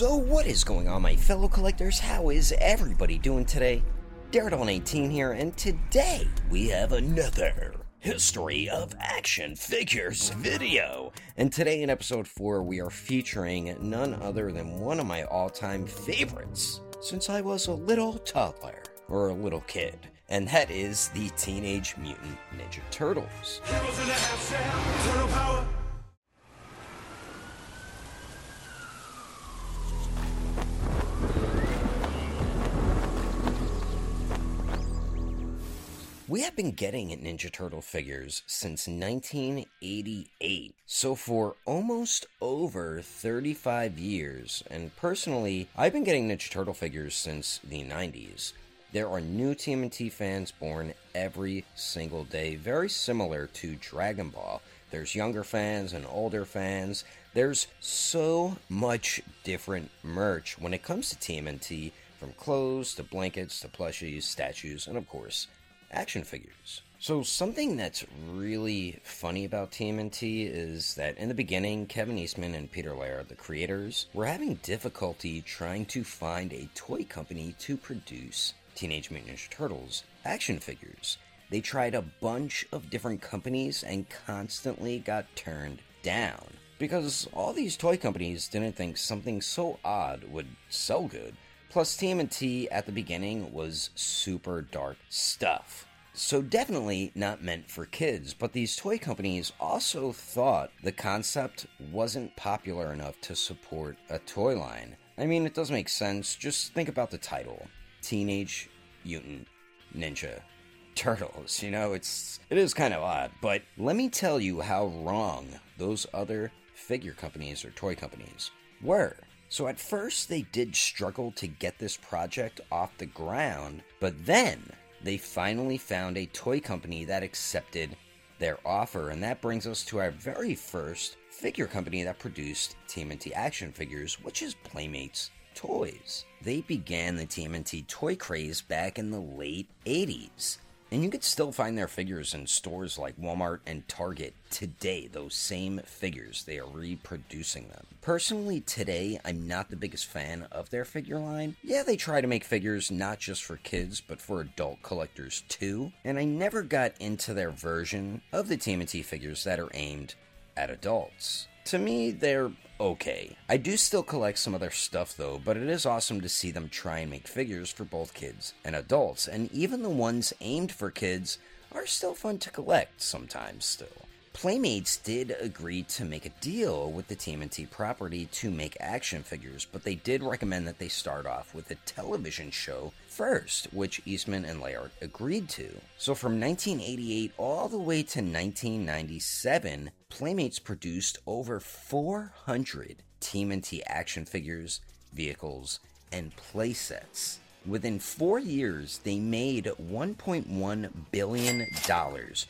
So, what is going on, my fellow collectors? How is everybody doing today? Daredevil18 here, and today we have another History of Action Figures video. And today, in episode 4, we are featuring none other than one of my all time favorites since I was a little toddler or a little kid. And that is the Teenage Mutant Ninja Turtles. We have been getting Ninja Turtle figures since 1988, so for almost over 35 years, and personally, I've been getting Ninja Turtle figures since the 90s. There are new TMNT fans born every single day, very similar to Dragon Ball. There's younger fans and older fans. There's so much different merch when it comes to TMNT, from clothes to blankets to plushies, statues, and of course, action figures. So, something that's really funny about TMNT is that in the beginning, Kevin Eastman and Peter Laird, the creators, were having difficulty trying to find a toy company to produce Teenage Mutant Ninja Turtles action figures. They tried a bunch of different companies and constantly got turned down. Because all these toy companies didn't think something so odd would sell good. Plus, TMNT at the beginning was super dark stuff. So, definitely not meant for kids, but these toy companies also thought the concept wasn't popular enough to support a toy line. I mean, it does make sense. Just think about the title Teenage Mutant Ninja Turtles. You know, it's it is kind of odd, but let me tell you how wrong those other figure companies or toy companies were. So at first they did struggle to get this project off the ground, but then they finally found a toy company that accepted their offer, and that brings us to our very first figure company that produced TMNT action figures, which is Playmates Toys. They began the TMNT toy craze back in the late 80s. And you could still find their figures in stores like Walmart and Target today, those same figures. They are reproducing them. Personally, today, I'm not the biggest fan of their figure line. Yeah, they try to make figures not just for kids, but for adult collectors too. And I never got into their version of the TMNT figures that are aimed at adults. To me, they're okay. I do still collect some of their stuff though, but it is awesome to see them try and make figures for both kids and adults, and even the ones aimed for kids are still fun to collect sometimes still. Playmates did agree to make a deal with the TMNT property to make action figures, but they did recommend that they start off with a television show first, which Eastman and Laird agreed to. So from 1988 all the way to 1997, Playmates produced over 400 TMNT action figures, vehicles, and playsets. Within four years, they made $1.1 billion.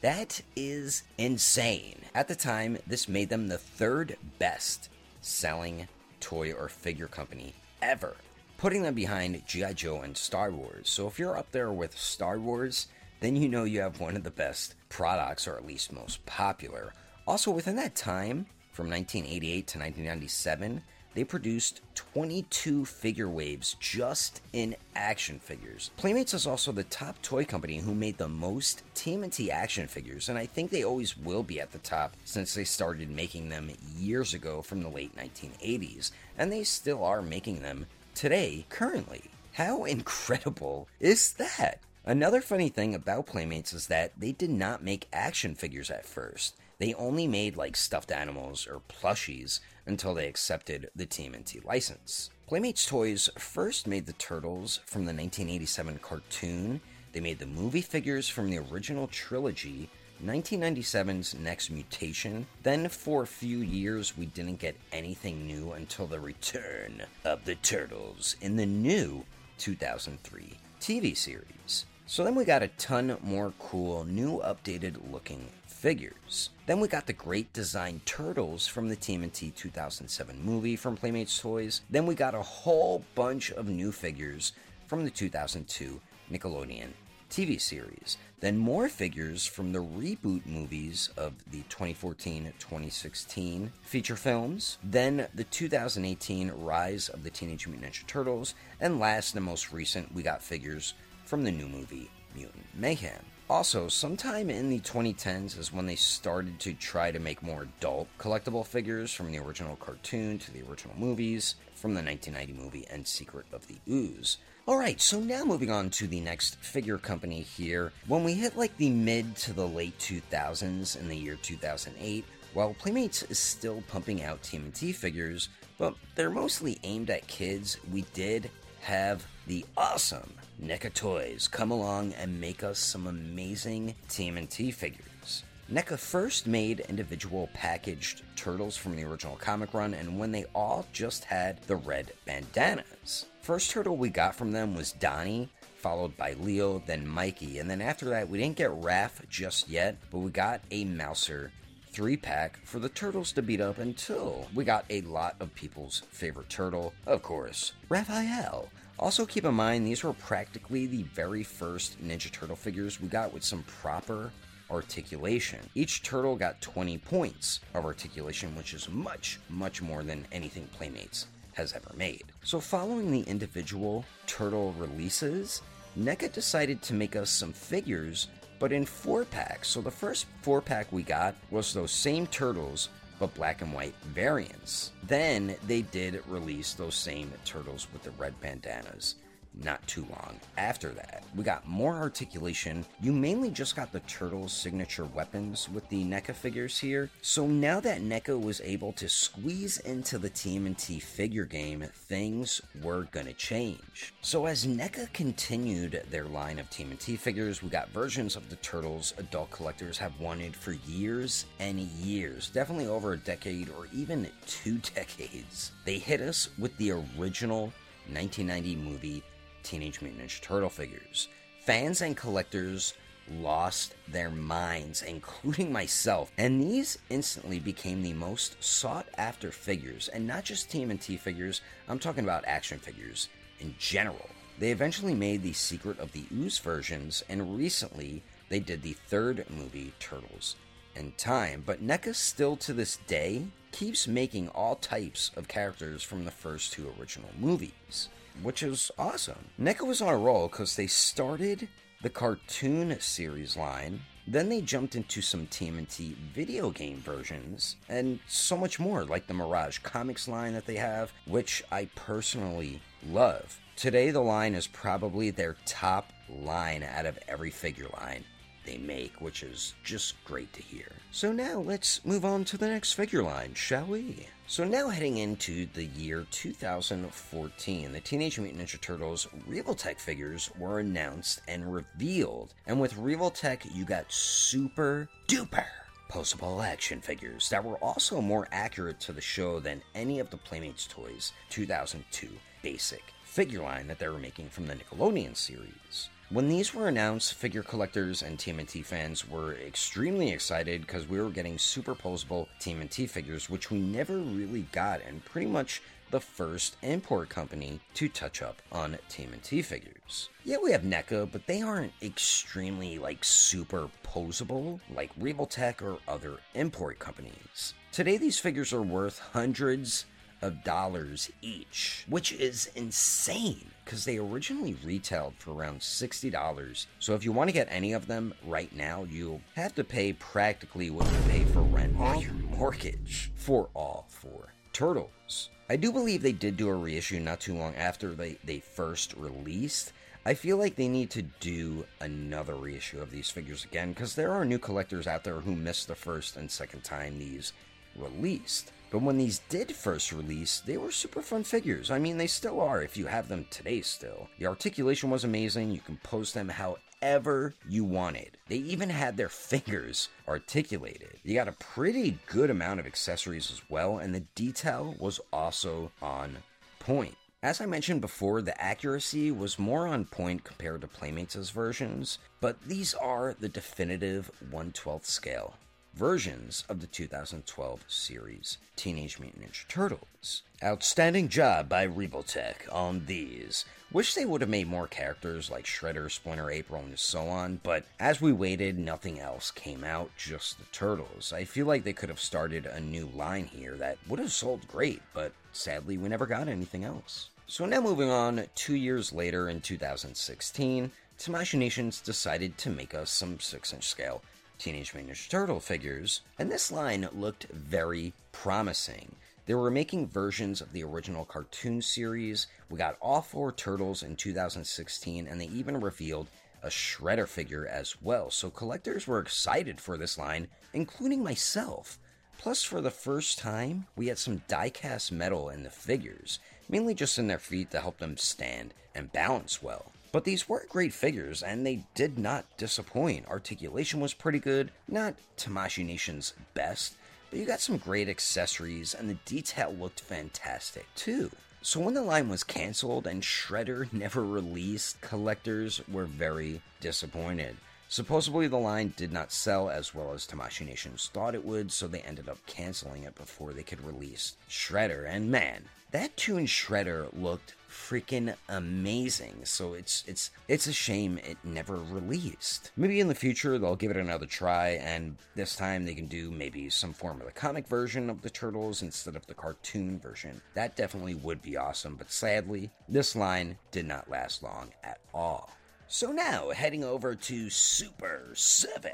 That is insane. At the time, this made them the third best selling toy or figure company ever, putting them behind G.I. Joe and Star Wars. So if you're up there with Star Wars, then you know you have one of the best products, or at least most popular. Also, within that time, from 1988 to 1997, they produced 22 figure waves just in action figures. Playmates is also the top toy company who made the most TMNT action figures, and I think they always will be at the top since they started making them years ago from the late 1980s, and they still are making them today, currently. How incredible is that? Another funny thing about Playmates is that they did not make action figures at first. They only made like stuffed animals or plushies until they accepted the TMNT license. Playmates Toys first made the Turtles from the 1987 cartoon. They made the movie figures from the original trilogy, 1997's Next Mutation. Then, for a few years, we didn't get anything new until the return of the Turtles in the new 2003 TV series. So then we got a ton more cool, new updated looking figures. Then we got the great design turtles from the TMNT 2007 movie from Playmates Toys. Then we got a whole bunch of new figures from the 2002 Nickelodeon TV series, then more figures from the reboot movies of the 2014 2016 feature films, then the 2018 Rise of the Teenage Mutant Ninja Turtles, and last and most recent, we got figures from the new movie Mutant Mayhem. Also, sometime in the 2010s is when they started to try to make more adult collectible figures from the original cartoon to the original movies, from the 1990 movie and Secret of the Ooze. Alright, so now moving on to the next figure company here. When we hit like the mid to the late 2000s in the year 2008, while Playmates is still pumping out TMNT figures, but they're mostly aimed at kids, we did have the awesome NECA Toys come along and make us some amazing TMNT figures. NECA first made individual packaged turtles from the original comic run, and when they all just had the red bandanas. First turtle we got from them was Donnie, followed by Leo, then Mikey, and then after that we didn't get Raph just yet, but we got a Mouser three pack for the turtles to beat up until we got a lot of people's favorite turtle, of course, Raphael. Also, keep in mind, these were practically the very first Ninja Turtle figures we got with some proper articulation. Each turtle got 20 points of articulation, which is much, much more than anything Playmates has ever made. So, following the individual turtle releases, NECA decided to make us some figures, but in four packs. So, the first four pack we got was those same turtles, but black and white variants. Then they did release those same turtles with the red bandanas not too long after that. We got more articulation. You mainly just got the Turtles' signature weapons with the NECA figures here. So now that NECA was able to squeeze into the TMNT figure game, things were gonna change. So as NECA continued their line of TMNT figures, we got versions of the Turtles adult collectors have wanted for years and years, definitely over a decade or even two decades. They hit us with the original 1990 movie Teenage Mutant Ninja Turtle figures. Fans and collectors lost their minds, including myself, and these instantly became the most sought after figures, and not just TMNT figures, I'm talking about action figures in general. They eventually made the Secret of the Ooze versions, and recently they did the third movie, Turtles in Time, but NECA still to this day keeps making all types of characters from the first two original movies which is awesome. NECA was on a roll because they started the cartoon series line, then they jumped into some TMNT video game versions, and so much more, like the Mirage Comics line that they have, which I personally love. Today, the line is probably their top line out of every figure line they make, which is just great to hear. So now let's move on to the next figure line, shall we? So now heading into the year 2014, the Teenage Mutant Ninja Turtles Revoltech figures were announced and revealed. And with Revoltech, you got super duper posable action figures that were also more accurate to the show than any of the Playmates Toys 2002 basic figure line that they were making from the Nickelodeon series. When these were announced, figure collectors and TMNT fans were extremely excited because we were getting superposable TMNT figures, which we never really got, and pretty much the first import company to touch up on TMNT figures. Yeah, we have NECA, but they aren't extremely like super posable like Revoltech or other import companies. Today, these figures are worth hundreds of dollars each, which is insane because they originally retailed for around $60. So if you want to get any of them right now, you'll have to pay practically what you pay for rent or your mortgage for all four turtles. I do believe they did do a reissue not too long after they, they first released. I feel like they need to do another reissue of these figures again because there are new collectors out there who missed the first and second time these released. But when these did first release, they were super fun figures. I mean, they still are if you have them today still. The articulation was amazing. You can pose them however you wanted. They even had their fingers articulated. You got a pretty good amount of accessories as well, and the detail was also on point. As I mentioned before, the accuracy was more on point compared to Playmates' versions, but these are the definitive 1 12th scale versions of the 2012 series Teenage Mutant Ninja Turtles. Outstanding job by Revoltech on these. Wish they would have made more characters like Shredder, Splinter, April, and so on, but as we waited, nothing else came out, just the Turtles. I feel like they could have started a new line here that would have sold great, but sadly, we never got anything else. So now moving on, two years later in 2016, Tamashii Nations decided to make us some 6 inch scale Teenage Mutant Ninja Turtle figures, and this line looked very promising. They were making versions of the original cartoon series. We got all four turtles in 2016, and they even revealed a Shredder figure as well. So collectors were excited for this line, including myself. Plus, for the first time, we had some die-cast metal in the figures, mainly just in their feet to help them stand and balance well. But these were great figures, and they did not disappoint. Articulation was pretty good, not Tamashii Nation's best, but you got some great accessories, and the detail looked fantastic too. So when the line was cancelled and Shredder never released, collectors were very disappointed. Supposedly, the line did not sell as well as Tamashii Nations thought it would, so they ended up canceling it before they could release Shredder. And man, that Toon Shredder looked freaking amazing. So it's it's it's a shame it never released. Maybe in the future they'll give it another try, and this time they can do maybe some form of the comic version of the turtles instead of the cartoon version. That definitely would be awesome. But sadly, this line did not last long at all. So now, heading over to Super 7.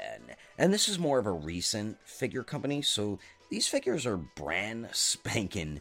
And this is more of a recent figure company, so these figures are brand spanking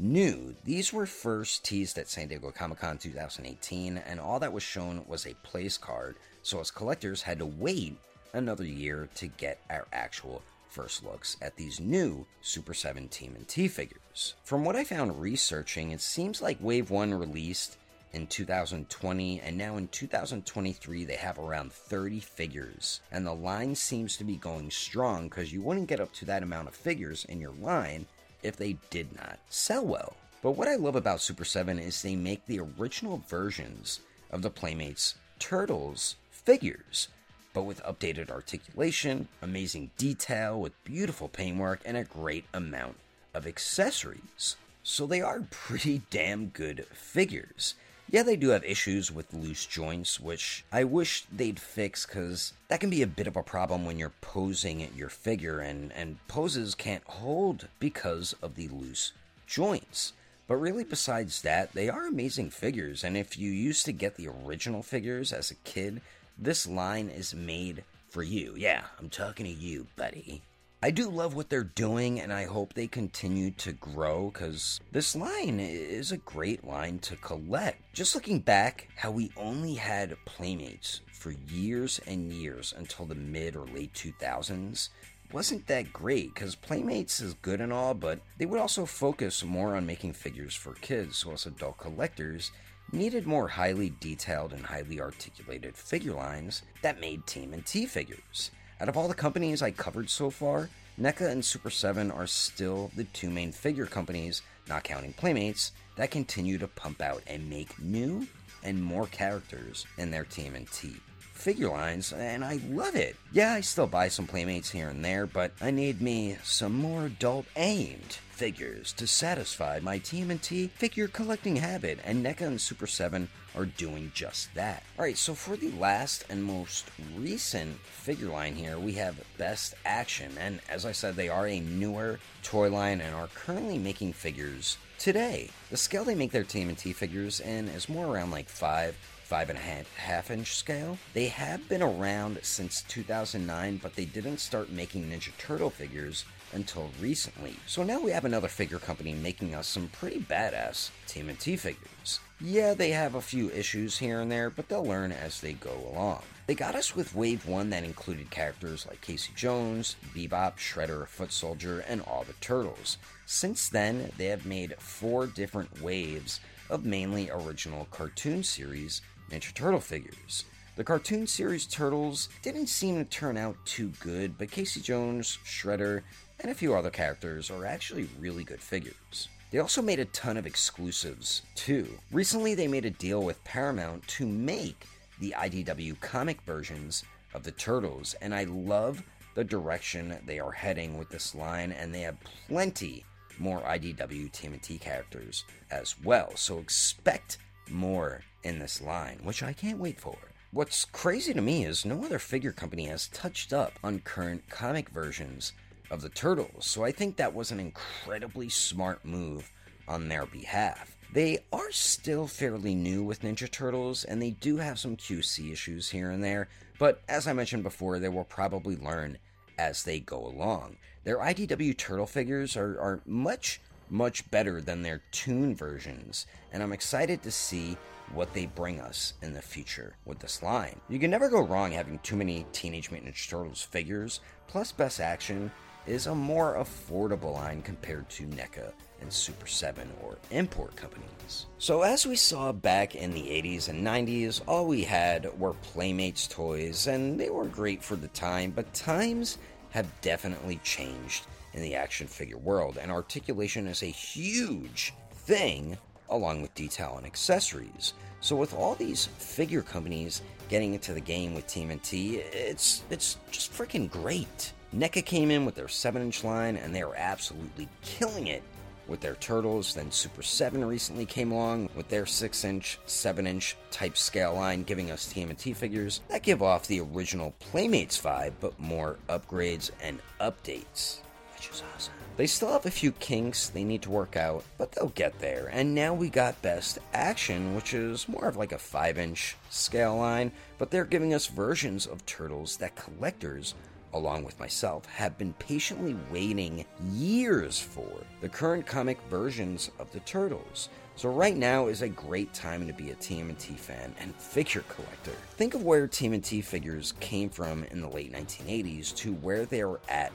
new. These were first teased at San Diego Comic Con 2018, and all that was shown was a place card, so as collectors had to wait another year to get our actual first looks at these new Super 7 Team and TMNT figures. From what I found researching, it seems like Wave 1 released in 2020, and now in 2023, they have around 30 figures. And the line seems to be going strong because you wouldn't get up to that amount of figures in your line if they did not sell well. But what I love about Super 7 is they make the original versions of the Playmates Turtles figures, but with updated articulation, amazing detail, with beautiful paintwork, and a great amount of accessories. So they are pretty damn good figures. Yeah, they do have issues with loose joints, which I wish they'd fix because that can be a bit of a problem when you're posing your figure, and, and poses can't hold because of the loose joints. But really, besides that, they are amazing figures, and if you used to get the original figures as a kid, this line is made for you. Yeah, I'm talking to you, buddy. I do love what they're doing, and I hope they continue to grow because this line is a great line to collect. Just looking back, how we only had Playmates for years and years until the mid or late 2000s wasn't that great because Playmates is good and all, but they would also focus more on making figures for kids, so as adult collectors needed more highly detailed and highly articulated figure lines that made TMNT figures. Out of all the companies I covered so far, NECA and Super 7 are still the two main figure companies, not counting Playmates, that continue to pump out and make new and more characters in their TMNT figure lines, and I love it. Yeah, I still buy some Playmates here and there, but I need me some more adult aimed figures to satisfy my TMNT figure collecting habit, and NECA and Super 7 are doing just that. Alright, so for the last and most recent figure line here, we have Best Action, and as I said, they are a newer toy line and are currently making figures today. The scale they make their TMNT figures in is more around like 5 five and a half, half inch scale. They have been around since 2009, but they didn't start making Ninja Turtle figures until recently. So now we have another figure company making us some pretty badass TMNT figures. Yeah, they have a few issues here and there, but they'll learn as they go along. They got us with Wave 1 that included characters like Casey Jones, Bebop, Shredder, Foot Soldier, and all the Turtles. Since then, they have made four different waves of mainly original cartoon series Ninja Turtle figures. The cartoon series Turtles didn't seem to turn out too good, but Casey Jones, Shredder, and a few other characters are actually really good figures. They also made a ton of exclusives, too. Recently, they made a deal with Paramount to make the IDW comic versions of the Turtles, and I love the direction they are heading with this line, and they have plenty more IDW TMNT characters as well. So expect more in this line, which I can't wait for. What's crazy to me is no other figure company has touched up on current comic versions of the Turtles, so I think that was an incredibly smart move on their behalf. They are still fairly new with Ninja Turtles, and they do have some QC issues here and there, but as I mentioned before, they will probably learn as they go along. Their IDW Turtle figures are, are much, much better than their Toon versions, and I'm excited to see what they bring us in the future with this line. You can never go wrong having too many Teenage Mutant Ninja Turtles figures, plus Best Action is a more affordable line compared to NECA and Super 7 or import companies. So, as we saw back in the 80s and 90s, all we had were Playmates toys, and they were great for the time, but times have definitely changed in the action figure world, and articulation is a huge thing along with detail and accessories. So with all these figure companies getting into the game with TMNT, it's it's just freaking great. NECA came in with their 7-inch line and they are absolutely killing it with their turtles. Then Super 7 recently came along with their 6-inch, 7-inch type scale line, giving us TMNT figures that give off the original Playmates vibe, but more upgrades and updates, which is awesome. They still have a few kinks they need to work out, but they'll get there. And now we got Best Action, which is more of like a 5 inch scale line, but they're giving us versions of turtles that collectors along with myself, have been patiently waiting years for the current comic versions of the Turtles. So right now is a great time to be a TMNT fan and figure collector. Think of where TMNT figures came from in the late 1980s to where they are at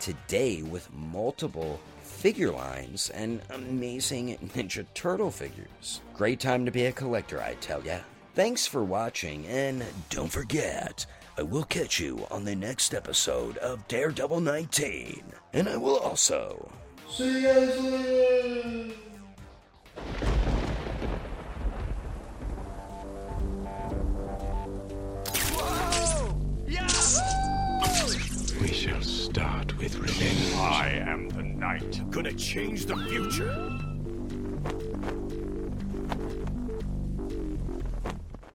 today with multiple figure lines and amazing Ninja Turtle figures. Great time to be a collector, I tell ya. Thanks for watching, and don't forget, I will catch you on the next episode of Daredevil 19. And I will also. See you guys later! We shall start with revenge. I am the knight. Gonna change the future.